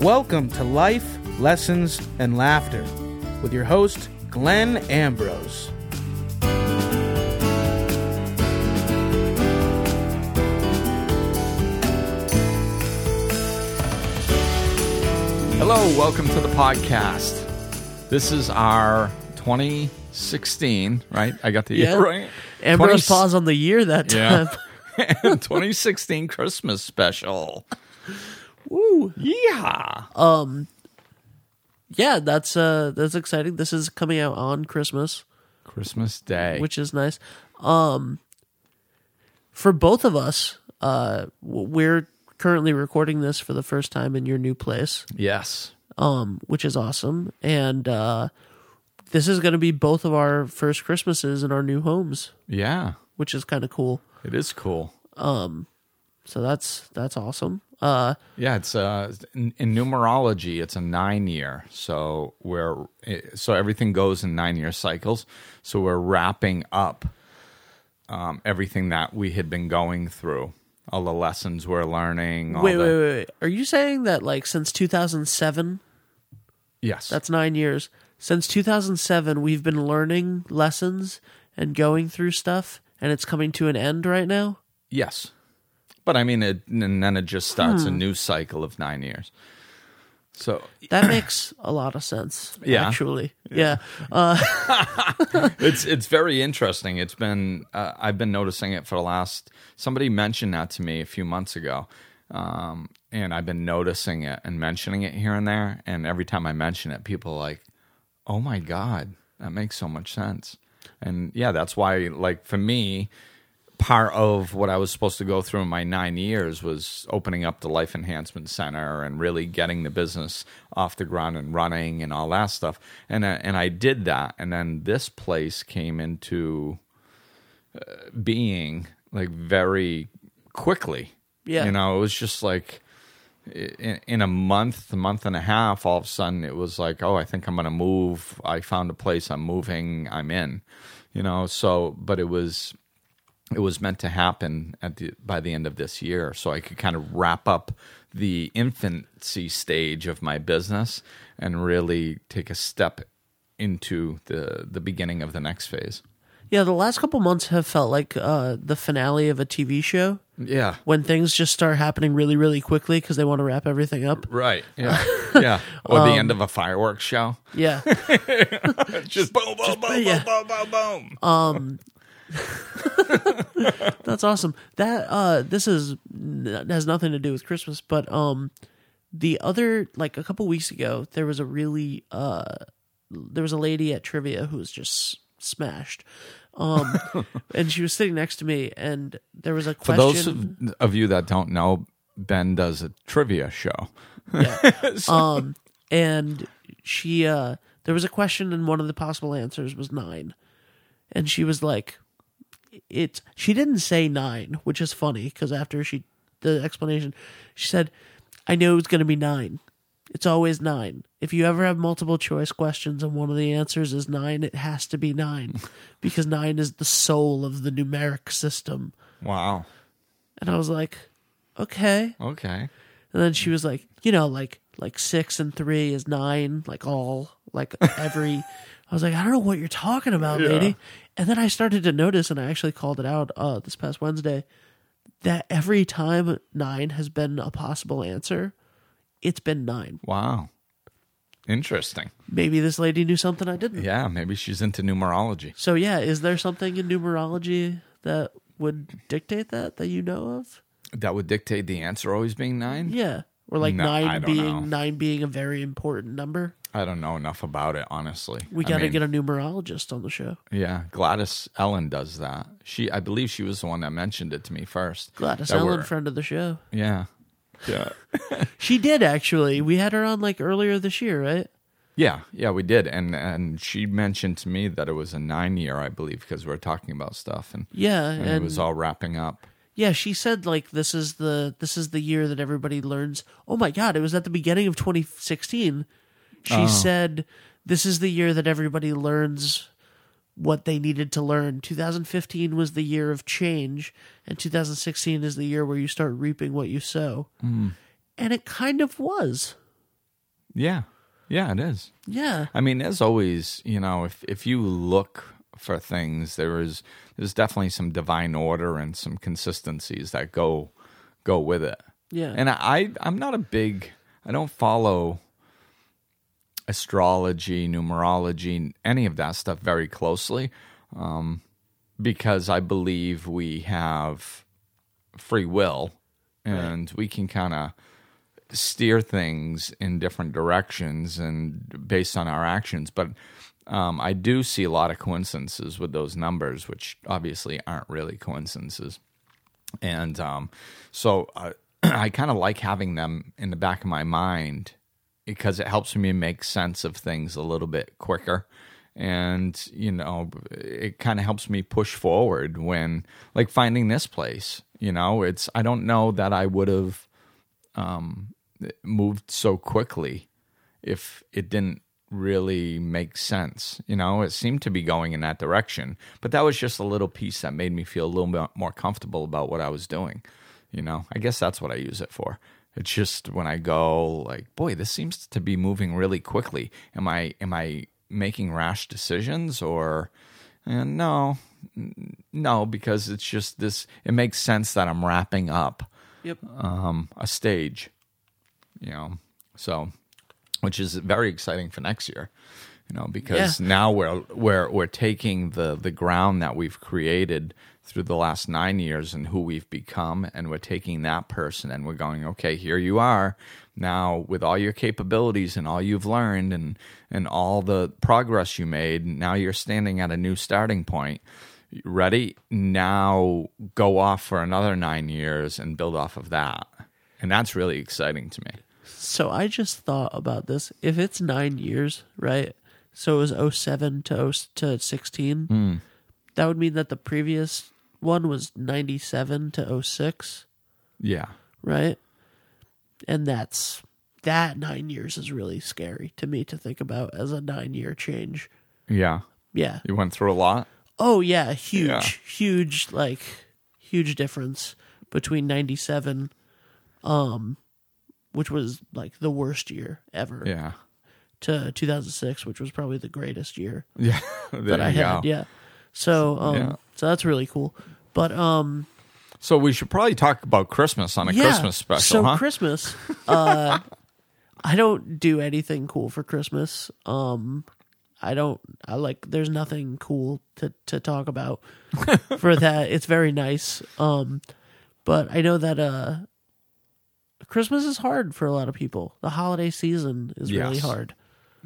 Welcome to Life, Lessons, and Laughter with your host, Glenn Ambrose. Hello, welcome to the podcast. This is our 2016, right? I got the Yeah. year right. Ambrose 20 pause on the year that time. Yeah. 2016 Christmas special. Woo. Yeah. Um. Yeah, that's uh that's exciting. This is coming out on Christmas, Christmas Day. which is nice. Um for both of us, uh w- we're currently recording this for the first time in your new place, yes. um which is awesome. And uh this is going to be both of our first Christmases in our new homes, Yeah. which is kind of cool. It is cool. Um, so that's that's awesome. Uh Yeah, it's uh in, in numerology it's a 9 year. So we're so everything goes in 9 year cycles. So we're wrapping up um, everything that we had been going through. All the lessons we're learning. All wait, the, wait, wait, wait. Are you saying that like since 2007 Yes. That's nine years. Since 2007, we've been learning lessons and going through stuff, and it's coming to an end right now. Yes. But I mean, it, and then it just starts Hmm. a new cycle of nine years. So That makes a lot of sense. Yeah. Actually. Yeah. Uh, it's it's very interesting. It's been uh, I've been noticing it for the last. Somebody mentioned that to me a few months ago, um, and I've been noticing it and mentioning it here and there. And every time I mention it, people are like, "Oh my god, that makes so much sense." And yeah, that's why. Like for me, part of what I was supposed to go through in my nine years was opening up the Life Enhancement Center and really getting the business off the ground and running and all that stuff. And uh, and I did that. And then this place came into uh, being like very quickly. Yeah. you know, it was just like in, in a month, a month and a half, all of a sudden it was like, oh, I think I'm going to move. I found a place. I'm moving. I'm in. You know, so but it was it was meant to happen at the by the end of this year, so I could kind of wrap up the infancy stage of my business and really take a step into the the beginning of the next phase. yeah. The last couple months have felt like uh, the finale of a TV show Yeah. when things just start happening really, really quickly because they want to wrap everything up. Right. Yeah. yeah. Or the end of a fireworks show. Yeah. Just boom, boom, boom, yeah. boom, boom, boom, boom. That's awesome. That uh this is has nothing to do with Christmas, but um the other like a couple weeks ago there was a really uh there was a lady at trivia who was just smashed. Um and she was sitting next to me and there was a question For those of, you that don't know, Ben does a trivia show. Yeah. um and she uh there was a question and one of the possible answers was 9. And she was like it's she didn't say 9, which is funny cuz after she the explanation she said I knew it was going to be 9. It's always 9. If you ever have multiple choice questions and one of the answers is 9, it has to be 9 because 9 is the soul of the numeric system. Wow. And I was like, "Okay." Okay. And then she was like, you know, like like six and three is nine, like all, like every. I was like, I don't know what you're talking about, lady. And then I started to notice, and I actually called it out uh, this past Wednesday, that every time nine has been a possible answer, it's been nine. Wow. Interesting. Maybe this lady knew something I didn't. Yeah, maybe she's into numerology. So yeah, is there something in numerology that would dictate that that you know of? That would dictate the answer always being nine? Yeah, or like No, I nine don't being know. nine being a very important number. I don't know enough about it, honestly. We got to mean, get a numerologist on the show. Yeah, Gladys Ellen does that. She, I believe, she was the one that mentioned it to me first. Gladys That Ellen, we're- friend of the show. Yeah, yeah, She did actually. We had her on like earlier this year, right? yeah, yeah. We did, and and she mentioned to me that it was a nine year, I believe, because we were talking about stuff, and, Yeah, and, and, it was all wrapping up. Yeah, she said like this is the this is the year that everybody learns. Oh my god, it was at the beginning of 2016. She Oh. said this is the year that everybody learns what they needed to learn. 2015 was the year of change, and 2016 is the year where you start reaping what you sow. Mm. And it kind of was. Yeah. Yeah, it is. Yeah. I mean, as always, you know, if if you look for things, there is there's definitely some divine order and some consistencies that go go with it. Yeah. And I I'm not a big I don't follow astrology, numerology, any of that stuff very closely, um, because I believe we have free will, and we can kind of steer things in different directions and based on our actions. But um, I do see a lot of coincidences with those numbers, which obviously aren't really coincidences. And um, so I kind of like having them in the back of my mind because it helps me make sense of things a little bit quicker. And, you know, it kind of helps me push forward when, like, finding this place, you know, it's, I don't know that I would have um, moved so quickly if it didn't really make sense. You know, it seemed to be going in that direction, but that was just a little piece that made me feel a little bit more comfortable about what I was doing. You know, I guess that's what I use it for. It's just when I go like, boy, this seems to be moving really quickly. Am I am I making rash decisions or and no, no, because it's just this. It makes sense that I'm wrapping up Yep. um, a stage, you know. So, which is very exciting for next year, you know, because Yeah. now we're we're we're taking the the ground that we've created through the last nine years and who we've become, and we're taking that person and we're going, okay, here you are now with all your capabilities and all you've learned and and all the progress you made. Now you're standing at a new starting point ready now go off for another nine years and build off of that and that's really exciting to me So I just thought about this. If it's nine years, right? So it was 07 to 0, to 16. Hmm. That would mean that the previous one was 97 to 06, yeah right? And that's that nine years is really scary to me to think about as a nine year change. yeah Yeah. you went through a lot Oh yeah, huge, Yeah. huge, like huge difference between '97, um, which was like the worst year ever, yeah to 2006, which was probably the greatest year yeah that I had. go. Yeah, so um, Yeah. so that's really cool. But um, so we should probably talk about christmas on a yeah, christmas special so huh Christmas, uh, I don't do anything cool for Christmas. Um, I don't. I like. There's nothing cool to to talk about for that. It's very nice. Um, but I know that uh, Christmas is hard for a lot of people. The holiday season is really hard.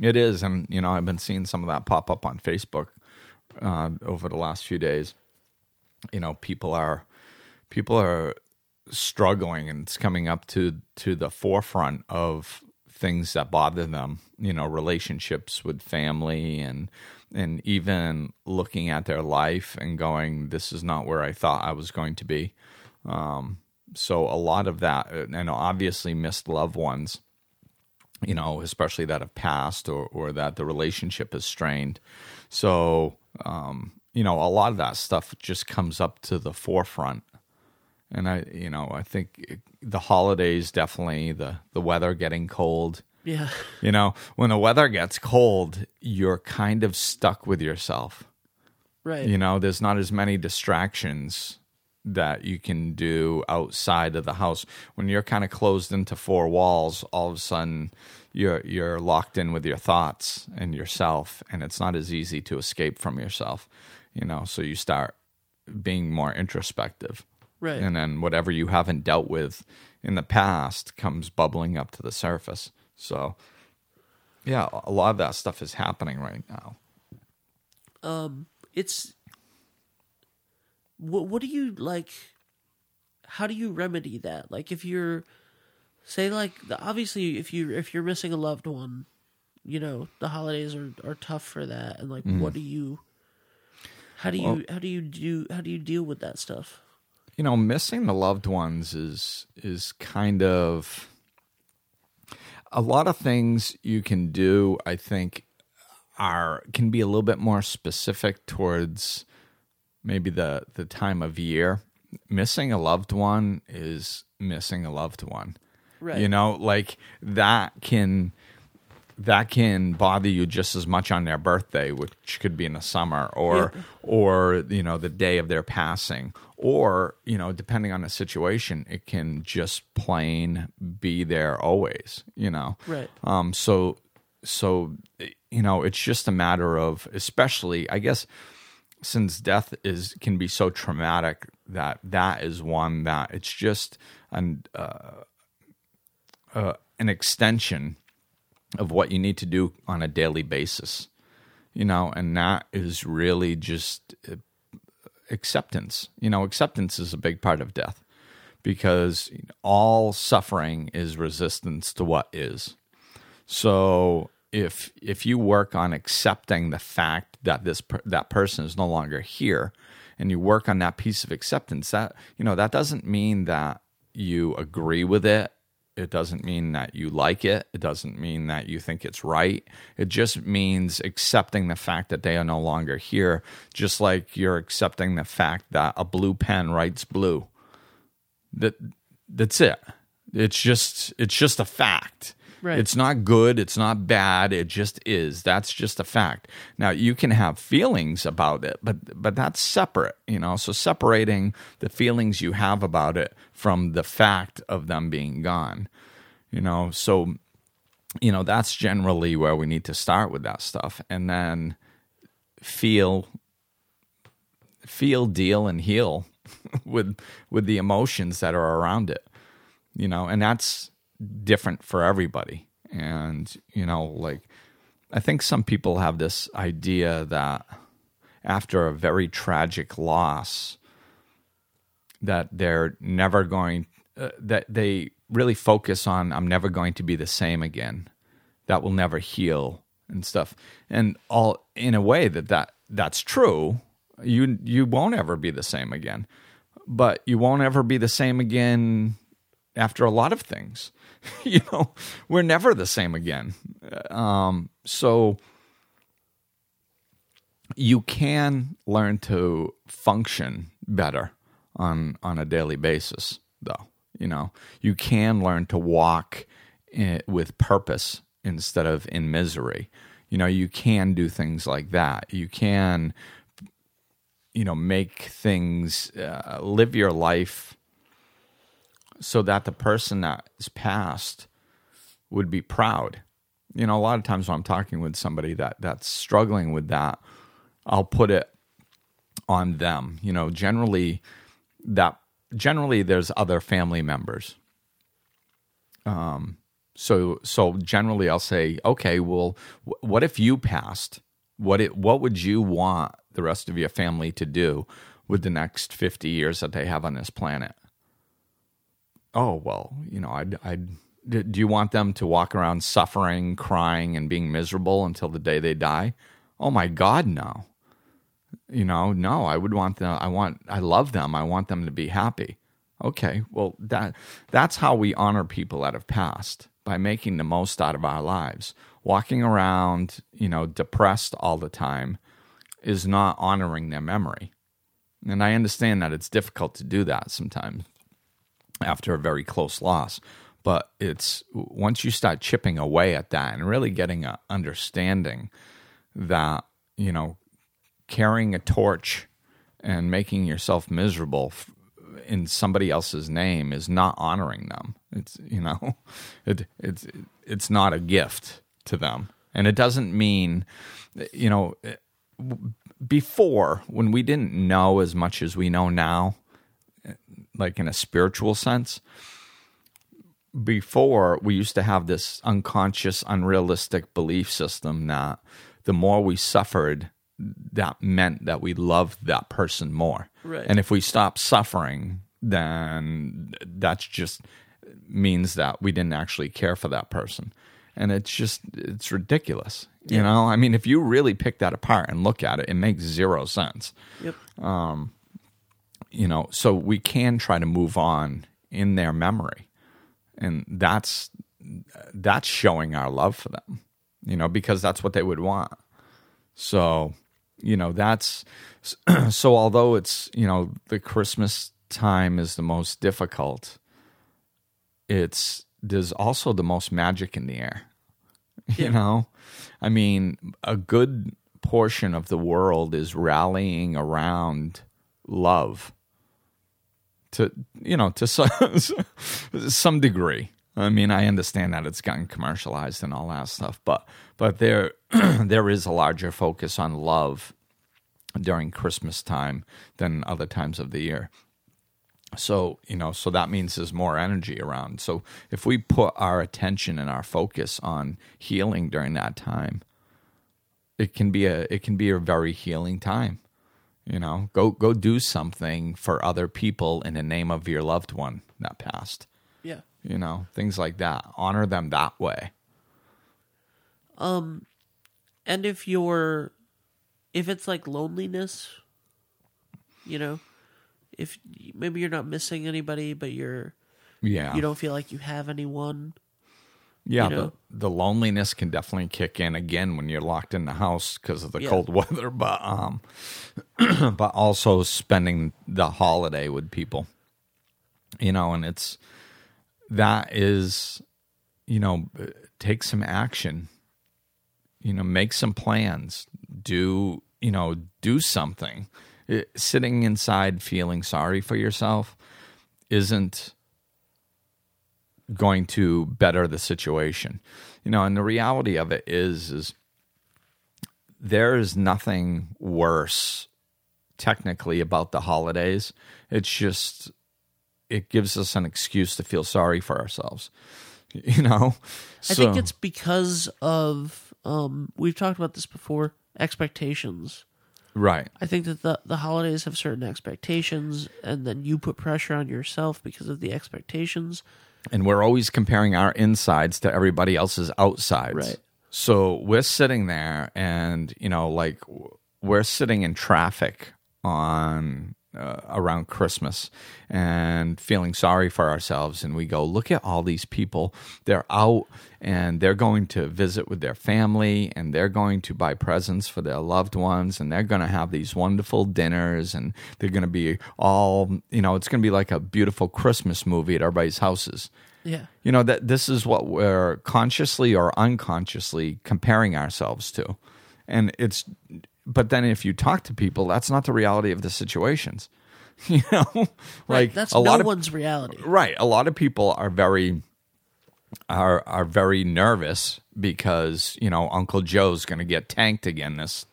it is and you know i've been seeing some of that pop up on facebook uh, over the last few days you know people are people are struggling and it's coming up to to the forefront of things that bother them you know relationships with family and and even looking at their life and going this is not where i thought i was going to be um so a lot of that and obviously missed loved ones you know, especially that have passed or, or that the relationship is strained. So, um, you know, a lot of that stuff just comes up to the forefront. And I, you know, I think it, the holidays definitely, the, the weather getting cold. Yeah, You know, when the weather gets cold, you're kind of stuck with yourself. right. You know, there's not as many distractions that you can do outside of the house. When you're kind of closed into four walls, all of a sudden you're you're locked in with your thoughts and yourself, and it's not as easy to escape from yourself. You know, so you start being more introspective. Right. And then whatever you haven't dealt with in the past comes bubbling up to the surface. So yeah, a lot of that stuff is happening right now. Um, it's what what do you like how do you remedy that? Like if you're say like obviously if you if you're missing a loved one you know the holidays are are tough for that. And like mm-hmm. what do you how do you Well- how do you do how do you deal with that stuff? You know missing the loved ones is is kind of a lot of things you can do i think are can be a little bit more specific towards maybe the the time of year missing a loved one is missing a loved one Right. you know like that can that can bother you just as much on their birthday, which could be in the summer, or or you know the day of their passing, or you know depending on the situation, it can just plain be there always. You know, Right. Um. So so you know it's just a matter of, especially I guess, since death is can be so traumatic that that is one that it's just an uh, uh, an extension of what you need to do on a daily basis, you know, and that is really just uh, acceptance. You know, acceptance is a big part of death because all suffering is resistance to what is. So if if you work on accepting the fact that this that person is no longer here, and you work on that piece of acceptance, that you know that doesn't mean that you agree with it. It doesn't mean that you like it. It doesn't mean that you think it's right. It just means accepting the fact that they are no longer here, just like you're accepting the fact that a blue pen writes blue. That that's it. It's just it's just a fact. Right. It's not good, it's not bad, it just is. That's just a fact. Now you can have feelings about it, but but that's separate, you know. So separating the feelings you have about it from the fact of them being gone. You know, so you know, that's generally where we need to start with that stuff and then feel feel, deal and heal with with the emotions that are around it. You know, and that's different for everybody. And, you know, like I think some people have this idea that after a very tragic loss that they're never going uh, that they really focus on I'm never going to be the same again. That will never heal and stuff. And all in a way that, that that's true. You you won't ever be the same again. But you won't ever be the same again after a lot of things. you know, we're never the same again. Um, so you can learn to function better on on a daily basis, though. You know, you can learn to walk in, with purpose instead of in misery. You know, you can do things like that. You can, you know, make things, uh, live your life so that the person that is passed would be proud. You know, a lot of times when I'm talking with somebody that that's struggling with that, I'll put it on them. You know, generally that generally there's other family members. Um so so generally I'll say, okay, well wh- what if you passed? What it what would you want the rest of your family to do with the next 50 years that they have on this planet? Oh well you know i'd i'd do you want them to walk around suffering crying and being miserable until the day they die? Oh my god no. You know no i would want them i want i love them. I want them to be happy. Okay well that that's how we honor people that have passed by making the most out of our lives. Walking around you know depressed all the time is not honoring their memory. And i understand that it's difficult to do that sometimes after a very close loss. But it's once you start chipping away at that and really getting an understanding that, you know, carrying a torch and making yourself miserable in somebody else's name is not honoring them. It's, you know, it, it's, it's not a gift to them. And it doesn't mean, you know, eh, before when we didn't know as much as we know now, eh, like in a spiritual sense. Before, we used to have this unconscious, unrealistic belief system that the more we suffered, that meant that we loved that person more. Right. And if we stop suffering, then that's just means that we didn't actually care for that person. And it's just, it's ridiculous. You know, I mean, if you really pick that apart and look at it, it makes zero sense Yep. Um, you know so we can try to move on in their memory. And that's that's showing our love for them you know because that's what they would want. So you know that's so although it's you know the christmas time is the most difficult it's there's also the most magic in the air You Yeah. know, I mean, a good portion of the world is rallying around love to you know to some, some degree. I mean, I understand that it's gotten commercialized and all that stuff, but but there there is a larger focus on love during Christmas time than other times of the year. So, you know, so that means there's more energy around. So, if we put our attention and our focus on healing during that time, it can be a it can be a very healing time. You know, go go do something for other people in the name of your loved one that passed. Yeah. You know, things like that. Honor them that way. Um and if you're, if it's like loneliness, you know, if maybe you're not missing anybody, but you're, Yeah. you don't feel like you have anyone. Yeah, you know? the, the loneliness can definitely kick in again when you're locked in the house because of the Yeah. cold weather, but um, but also spending the holiday with people, you know, and it's that is, you know, take some action, you know, make some plans, do you know, do something. It, sitting inside feeling sorry for yourself isn't going to better the situation. You know, and the reality of it is is there is nothing worse technically about the holidays. It's just it gives us an excuse to feel sorry for ourselves. You know? I think it's because of, um, we've talked about this before, expectations. right. I think that the the holidays have certain expectations, and then you put pressure on yourself because of the expectations. And we're always comparing our insides to everybody else's outsides. Right. So we're sitting there, and you know, like we're sitting in traffic on uh, around Christmas and feeling sorry for ourselves, and we go, look at all these people. They're out and they're going to visit with their family, and they're going to buy presents for their loved ones, and they're going to have these wonderful dinners, and they're going to be all, you know, it's going to be like a beautiful Christmas movie at everybody's houses Yeah. you know that this is what we're consciously or unconsciously comparing ourselves to and it's but then if you talk to people that's not the reality of the situations you know Right. like That's a no lot of one's reality. right a lot of people are very are are very nervous because you know uncle joe's going to get tanked again this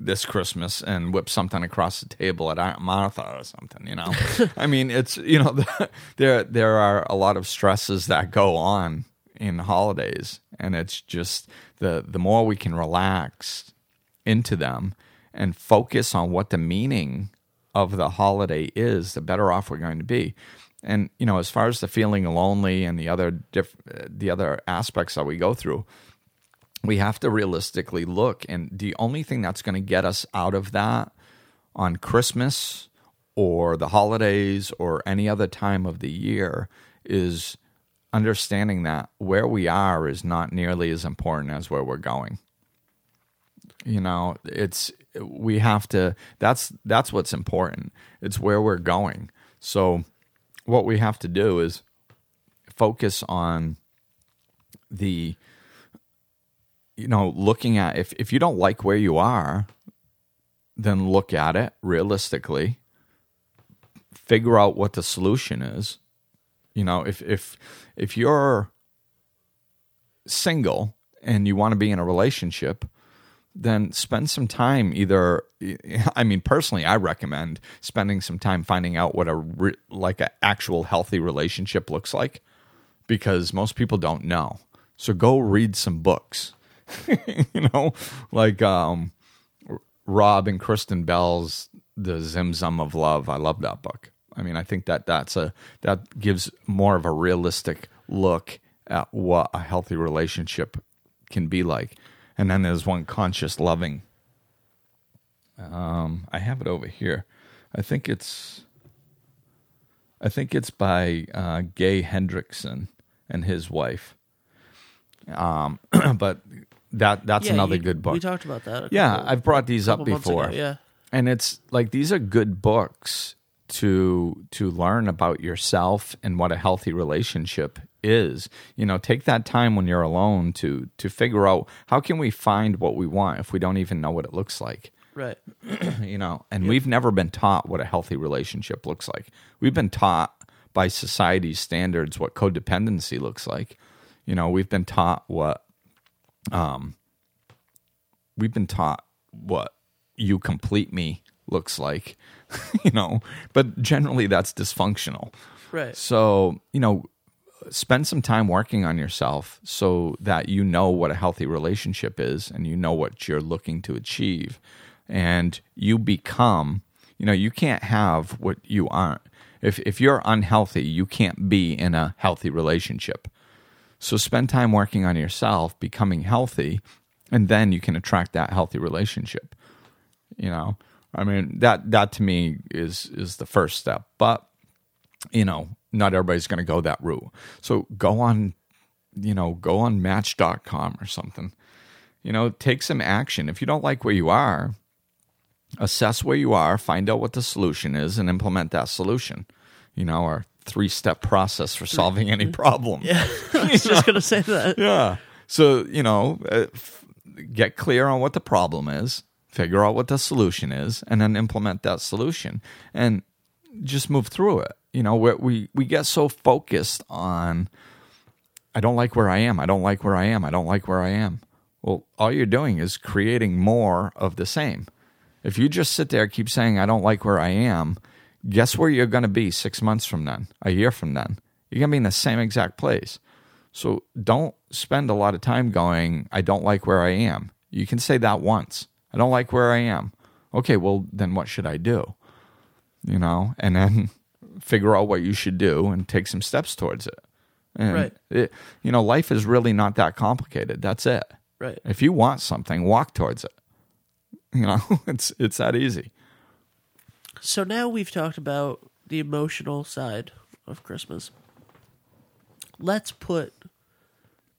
this Christmas and whip something across the table at Aunt Martha or something, you know. I mean, it's you know, there there are a lot of stresses that go on in holidays, and it's just the the more we can relax into them and focus on what the meaning of the holiday is, the better off we're going to be. And you know, as far as the feeling lonely and the other diff- the other aspects that we go through, we have to realistically look and the only thing that's going to get us out of that on christmas or the holidays or any other time of the year is understanding that where we are is not nearly as important as where we're going you know it's we have to that's that's what's important it's where we're going so what we have to do is focus on the you know, looking at if if you don't like where you are, then look at it realistically. Figure out what the solution is. You know, if if if you're single and you want to be in a relationship, then spend some time either I mean personally I recommend spending some time finding out what a re, like an actual healthy relationship looks like because most people don't know. So go read some books. you know, like um, Rob and Kristen Bell's "The Zimzum of Love." I love that book. I mean, I think that that's a that gives more of a realistic look at what a healthy relationship can be like. And then there's one conscious loving. Um, I have it over here. I think it's. I think it's by uh, Gay Hendrickson and his wife. Um, but that that's Yeah, another you- good book. We talked about that. yeah, couple- I've brought these up months ago, before. yeah. and it's like these are good books to to learn about yourself and what a healthy relationship is. You know, take that time when you're alone to to figure out how can we find what we want if we don't even know what it looks like Right. you know and we've never been taught what a healthy relationship looks like we've been taught by society's standards what codependency looks like you know we've been taught what um we've been taught what you complete me looks like you know but generally that's dysfunctional Right. so, you know, spend some time working on yourself so that you know what a healthy relationship is and you know what you're looking to achieve. And you become, you know, you can't have what you aren't. If, if you're unhealthy, you can't be in a healthy relationship. So spend time working on yourself, becoming healthy, and then you can attract that healthy relationship. You know, I mean that that to me is is the first step. But you know, not everybody's going to go that route. So go on, you know, go on match.com or something. You know, take some action. If you don't like where you are, assess where you are, find out what the solution is, and implement that solution. You know, our three step process for solving any problem. Yeah. I was just gonna say that. Yeah. So, you know, uh, get clear on what the problem is, figure out what the solution is, and then implement that solution and just move through it. You know, we we, get so focused on, I don't like where I am. I don't like where I am. I don't like where I am. Well, all you're doing is creating more of the same. If you just sit there, keep saying, I don't like where I am, guess where you're going to be six months from then, a year from then? You're going to be in the same exact place. So don't spend a lot of time going, I don't like where I am. You can say that once. I don't like where I am. Okay, well, then what should I do? You know, and then figure out what you should do and take some steps towards it. And Right. it, you know, life is really not that complicated. That's it. Right. If you want something, walk towards it. You know, it's it's that easy. So now we've talked about the emotional side of Christmas. Let's put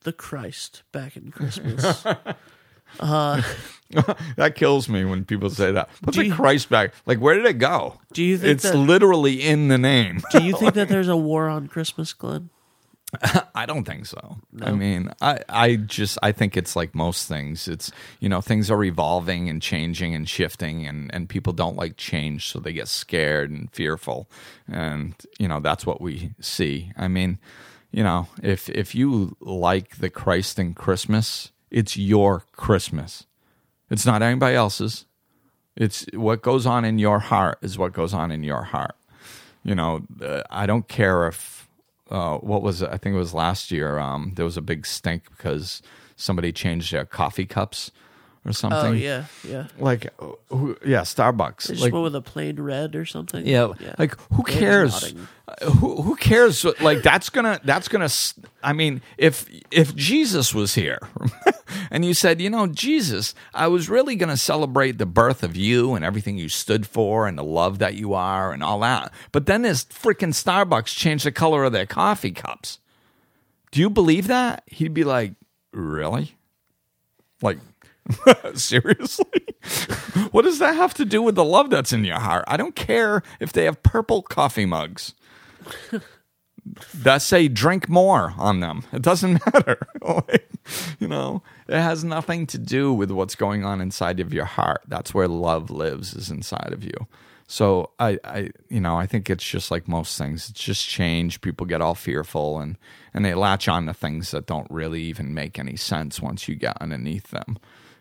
the Christ back in Christmas. Uh-huh. That kills me when people say that. Put the you- Christ back. Like, where did it go? Do you think it's that- literally in the name? Do you think that there's a war on Christmas, Glenn? I don't think so. I mean, I, I just I think it's like most things. It's you know things are evolving and changing and shifting, and and people don't like change, so they get scared and fearful, and you know that's what we see. I mean, you know, if if you like the Christ in Christmas, it's your Christmas. It's not anybody else's. It's what goes on in your heart is what goes on in your heart. You know, uh, I don't care if uh, what was it? I think it was last year. Um, there was a big stink because somebody changed their coffee cups or something. Oh yeah, yeah. Like, who, yeah, Starbucks. They just Like, went with a plain red or something. yeah, yeah. like who cares? Uh, Who, who cares? Like that's gonna that's gonna. I mean, if if Jesus was here, and you said, you know, Jesus, I was really gonna celebrate the birth of you and everything you stood for and the love that you are and all that, but then this freaking Starbucks changed the color of their coffee cups. Do you believe that? He'd be like, really? Like, seriously? what does that have to do with the love that's in your heart? I don't care if they have purple coffee mugs that say drink more on them. It doesn't matter. You know, it has nothing to do with what's going on inside of your heart. That's where love lives, is inside of you. So I, I, you know, I think it's just like most things. It's just change. People get all fearful and and they latch on to things that don't really even make any sense once you get underneath them.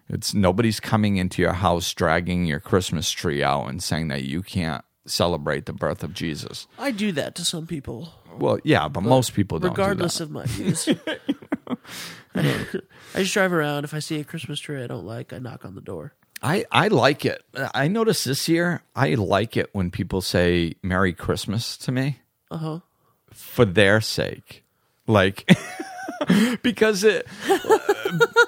It's nobody's coming into your house dragging your Christmas tree out and saying that you can't celebrate the birth of Jesus. I do that to some people, Well, yeah, but, most people don't. regardless do of my views. I just drive around. If I see a Christmas tree I don't like, I knock on the door. I I like it. I noticed this year. I like it when people say "Merry Christmas" to me Uh huh. for their sake, like because it.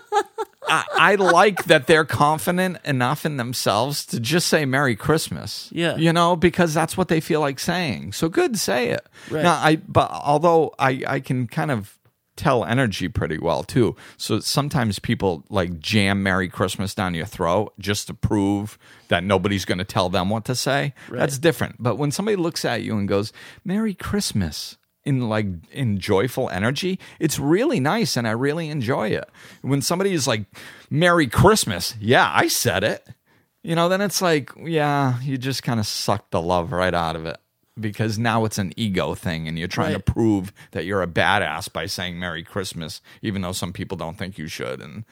I, I like that they're confident enough in themselves to just say Merry Christmas. Yeah. You know, because that's what they feel like saying. So good, say it. Right. Now I but although I, I can kind of tell energy pretty well too. So sometimes people like jam Merry Christmas down your throat just to prove that nobody's going to tell them what to say. That's different. But when somebody looks at you and goes, "Merry Christmas," in like in joyful energy, it's really nice and I really enjoy it. When somebody is like, "Merry Christmas," yeah, I said it. You know, then it's like, yeah, you just kind of suck the love right out of it because now it's an ego thing and you're trying Right. to prove that you're a badass by saying Merry Christmas, even though some people don't think you should. And,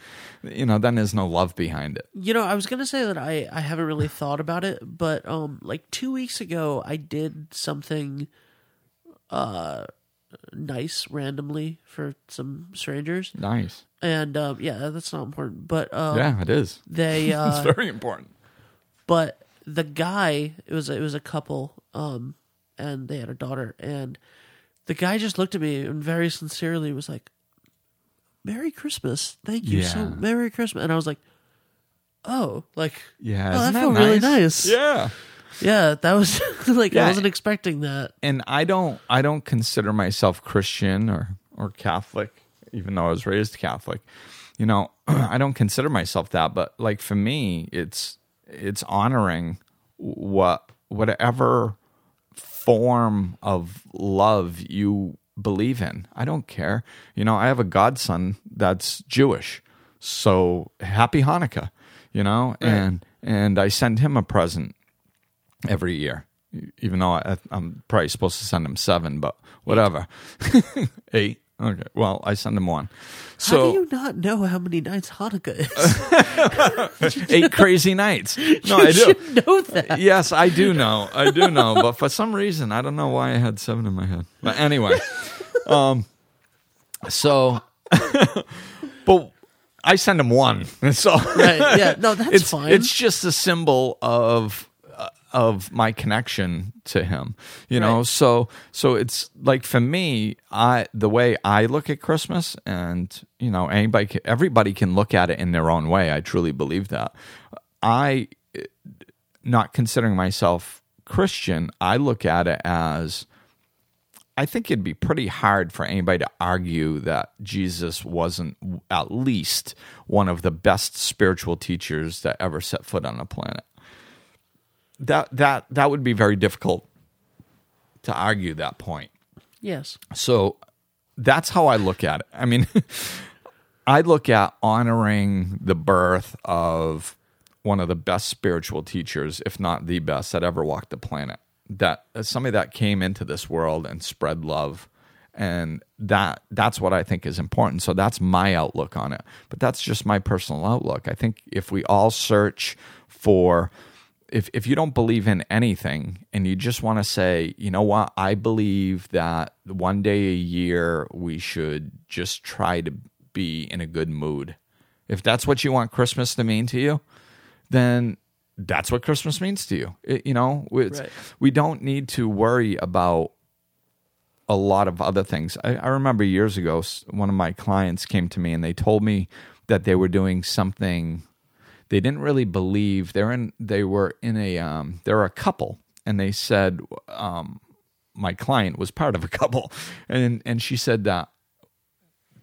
you know, then there's no love behind it. You know, I was gonna say that I I haven't really thought about it, but um, like two weeks ago, I did something, uh, nice randomly for some strangers, Nice. and um, yeah, that's not important, but um, yeah, it is. they It's uh, very important. but the guy it was it was a couple um and they had a daughter and the guy just looked at me and very sincerely was like merry christmas thank you so merry christmas and i was like oh like Yeah. oh, isn't that felt really nice? nice Yeah. Yeah that was like Yeah. i wasn't expecting that and I don't I don't consider myself Christian or or Catholic, even though I was raised Catholic. You know, I don't consider myself that, but like for me, it's it's honoring what whatever form of love you believe in. I don't care. You know, I have a godson that's Jewish. So happy Hanukkah, you know, and and I send him a present every year, even though I, I'm probably supposed to send him seven, but whatever. Eight. Okay. Well, I send him one. how So do you not know how many nights hanukkah is eight crazy nights. No, I you do. should know that Yes, I do know. I do know. But for some reason, I don't know why I had seven in my head. But anyway, um, so, but I send him one. So right yeah no that's it's fine it's just a symbol of of my connection to him you know Right. so so it's like for me i the way i look at christmas and you know anybody everybody can look at it in their own way i truly believe that i not considering myself christian i look at it as I think it'd be pretty hard for anybody to argue that Jesus wasn't at least one of the best spiritual teachers that ever set foot on the planet. That that that would be very difficult to argue that point. yes So that's how I look at it. I mean, I look at honoring the birth of one of the best spiritual teachers, if not the best, that ever walked the planet. That uh, somebody that came into this world and spread love, and that that's what I think is important. So that's my outlook on it. But that's just my personal outlook. I think if we all search for if if you don't believe in anything and you just want to say, you know what, I believe that one day a year we should just try to be in a good mood. If that's what you want Christmas to mean to you, then that's what Christmas means to you. It- you know, it's, Right. we don't need to worry about a lot of other things. I, I remember years ago, one of my clients came to me and they told me that they were doing something they didn't really believe they're in they were in a um they're a couple and they said um my client was part of a couple and and she said that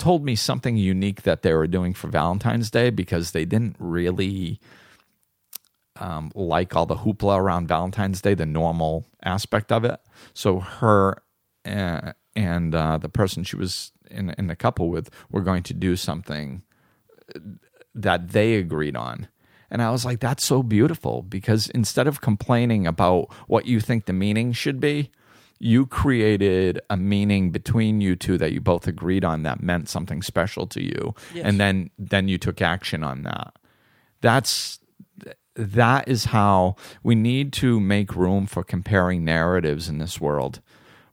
told me something unique that they were doing for Valentine's Day because they didn't really um, like all the hoopla around Valentine's Day, the normal aspect of it. So her uh, and uh, the person she was in in the couple with were going to do something that they agreed on. And I was like, that's so beautiful because instead of complaining about what you think the meaning should be, you created a meaning between you two that you both agreed on that meant something special to you. Yes. And then then you took action on that. That's that is how we need to make room for comparing narratives in this world.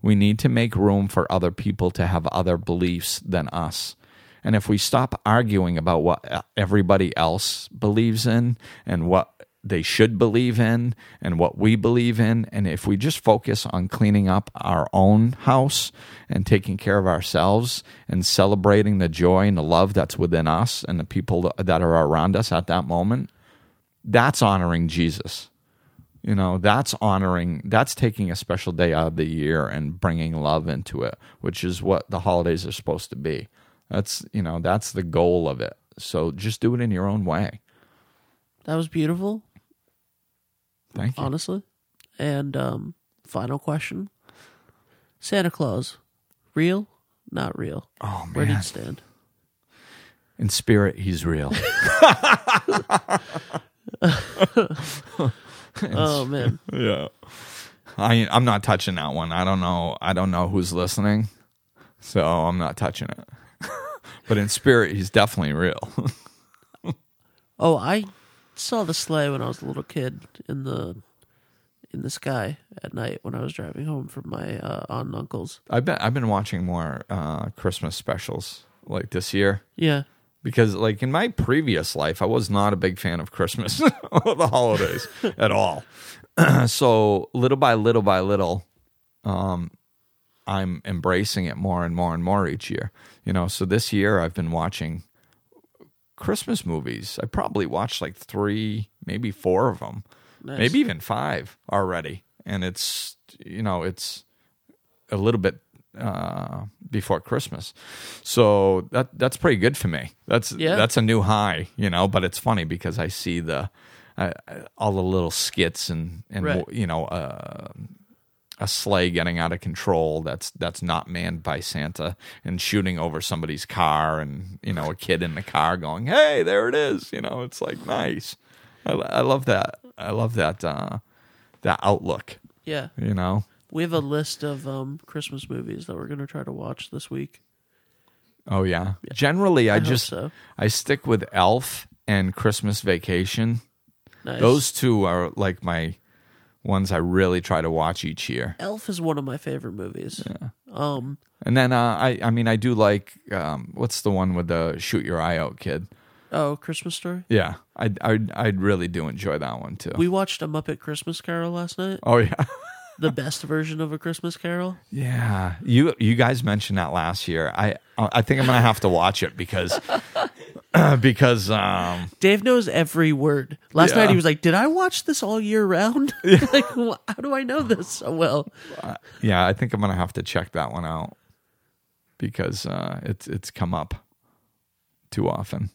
We need to make room for other people to have other beliefs than us. And if we stop arguing about what uh, everybody else believes in and what they should believe in and what we believe in, and if we just focus on cleaning up our own house and taking care of ourselves and celebrating the joy and the love that's within us and the people that are around us at that moment, that's honoring Jesus. You know, that's honoring, that's taking a special day out of the year and bringing love into it, which is what the holidays are supposed to be. That's, you know, that's the goal of it. So just do it in your own way. That was beautiful, Thank you. honestly. And um, final question: Santa Claus, real? Not real? Oh, man, Where do you stand? In spirit, he's real. Oh man, yeah. I, I'm not touching that one. I don't know. I don't know who's listening. So I'm not touching it. But in spirit, he's definitely real. Oh, I saw the sleigh when I was a little kid in the in the sky at night when I was driving home from my uh, aunt and uncle's. I've been I've been watching more uh, Christmas specials like this year Yeah, because like in my previous life I was not a big fan of Christmas or the holidays at all. so little by little by little, um, I'm embracing it more and more and more each year. You know, so this year I've been watching Christmas movies. I probably watched like three, maybe four of them, Nice. maybe even five already. And it's you know it's a little bit uh, before Christmas, so that that's pretty good for me. That's Yeah. that's a new high, you know. But it's funny because I see the uh, all the little skits and and Right. you know uh, a sleigh getting out of control that's that's not manned by Santa and shooting over somebody's car and you know a kid in the car going hey there it is you know it's like nice I, I love that I love that uh, that outlook yeah. you know We have a list of um, Christmas movies that we're going to try to watch this week. oh yeah, generally I, I just so. I stick with Elf and Christmas Vacation Nice. those two are like my ones I really try to watch each year Elf is one of my favorite movies. Um, and then uh, I I mean I do like um, what's the one with the shoot your eye out kid oh, Christmas Story. Yeah, I I I really do enjoy that one too. We watched a Muppet Christmas Carol last night. oh yeah, The best version of a Christmas Carol. yeah. You you guys mentioned that last year. I I think I'm gonna have to watch it because because um Dave knows every word. Last Yeah. night he was like, "Did I watch this all year round? like, how do I know this so well?" yeah I think I'm gonna have to check that one out because uh, it's it's come up too often.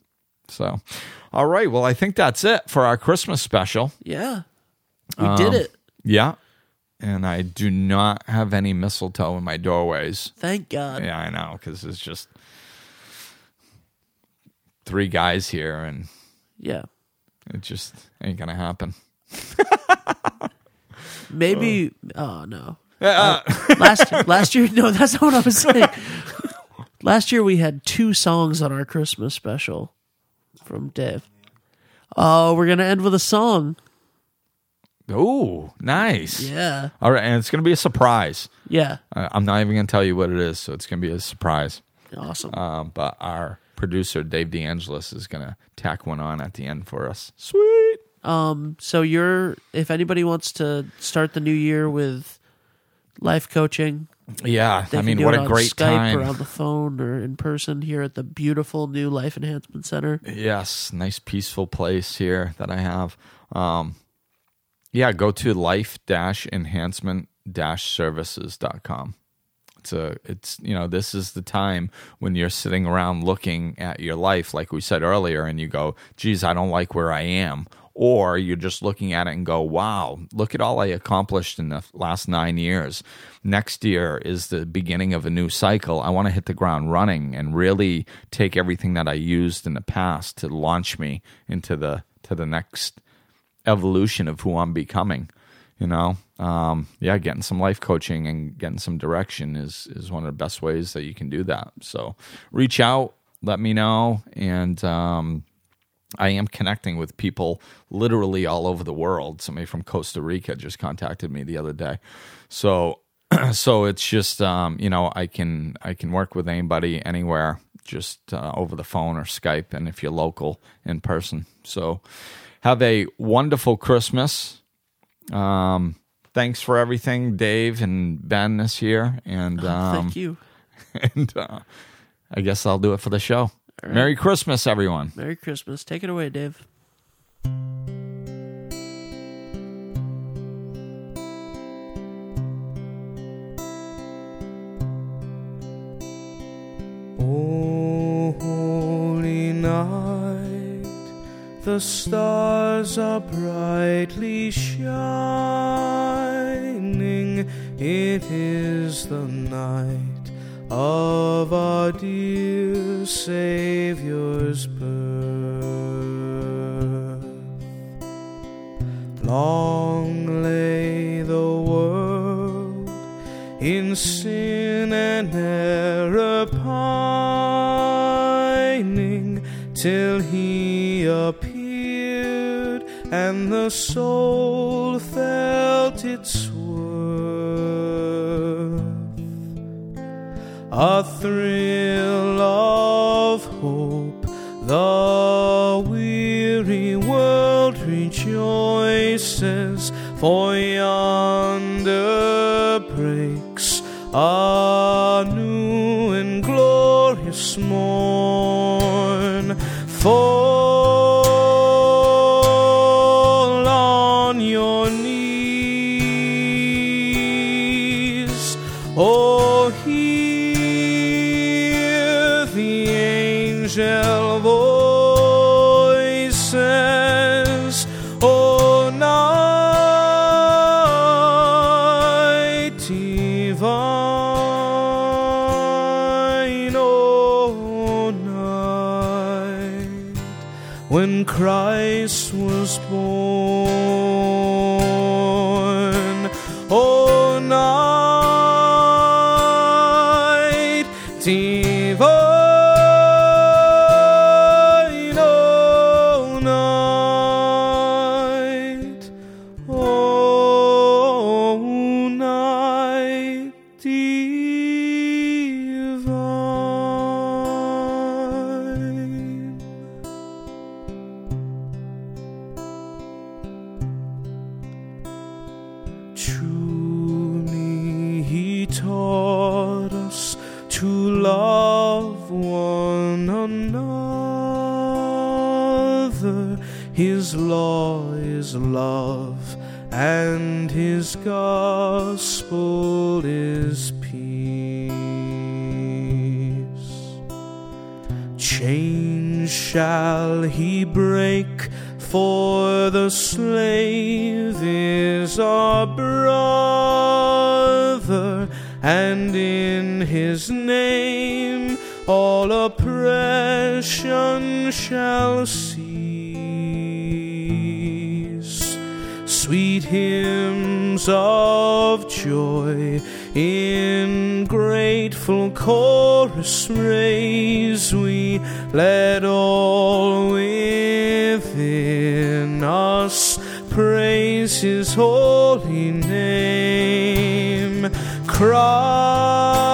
So, all right. Well, I think that's it for our Christmas special. Yeah, we Um, did it. Yeah, and I do not have any mistletoe in my doorways. Thank God. Yeah, I know because it's just three guys here, and Yeah. it just ain't gonna happen. Maybe. Oh no. Uh, Last last year, no, that's not what I was saying. last year we had two songs on our Christmas special from Dave. Oh, we're gonna end with a song. oh, nice. Yeah. All right, and it's gonna be a surprise. Yeah. I- I'm not even gonna tell you what it is, so it's gonna be a surprise. Awesome. Um, but our producer Dave DeAngelis is gonna tack one on at the end for us. Sweet. Um, so you're if anybody wants to start the new year with life coaching, Yeah, I mean, what a great Skype time. or on the phone or in person here at the beautiful new Life Enhancement Center. Yes, nice peaceful place here that I have. Um, yeah, go to life enhancement services.com. It's a it's you know, this is the time when you're sitting around looking at your life like we said earlier and you go, "Geez, I don't like where I am." Or you're just looking at it and go, "Wow, look at all I accomplished in the last 9 years. Next year is the beginning of a new cycle. I want to hit the ground running and really take everything that I used in the past to launch me into the to the next evolution of who I'm becoming. You know, um, yeah, getting some life coaching and getting some direction is is one of the best ways that you can do that. So reach out, let me know, and um, I am connecting with people literally all over the world. Somebody from Costa Rica just contacted me the other day, so so it's just um, you know I can I can work with anybody anywhere just uh, over the phone or Skype, and if you're local in person. So have a wonderful Christmas. Um, thanks for everything, Dave and Ben this year. And oh, um, thank you. And uh, I guess I'll do it for the show. Right. Merry Christmas, everyone. Merry Christmas. Take it away, Dave. Oh. The stars are brightly shining. It is the night of our dear Savior's birth. Long lay the world in sin and error pining till he appeared and the soul felt its worth. A thrill of hope, the weary world rejoices, for yonder breaks a new and glorious morn. Chains shall he break, for the slave is our brother, and in his name all oppression shall cease. Sweet hymns of joy in grateful chorus raise let all within us praise his holy name. Christ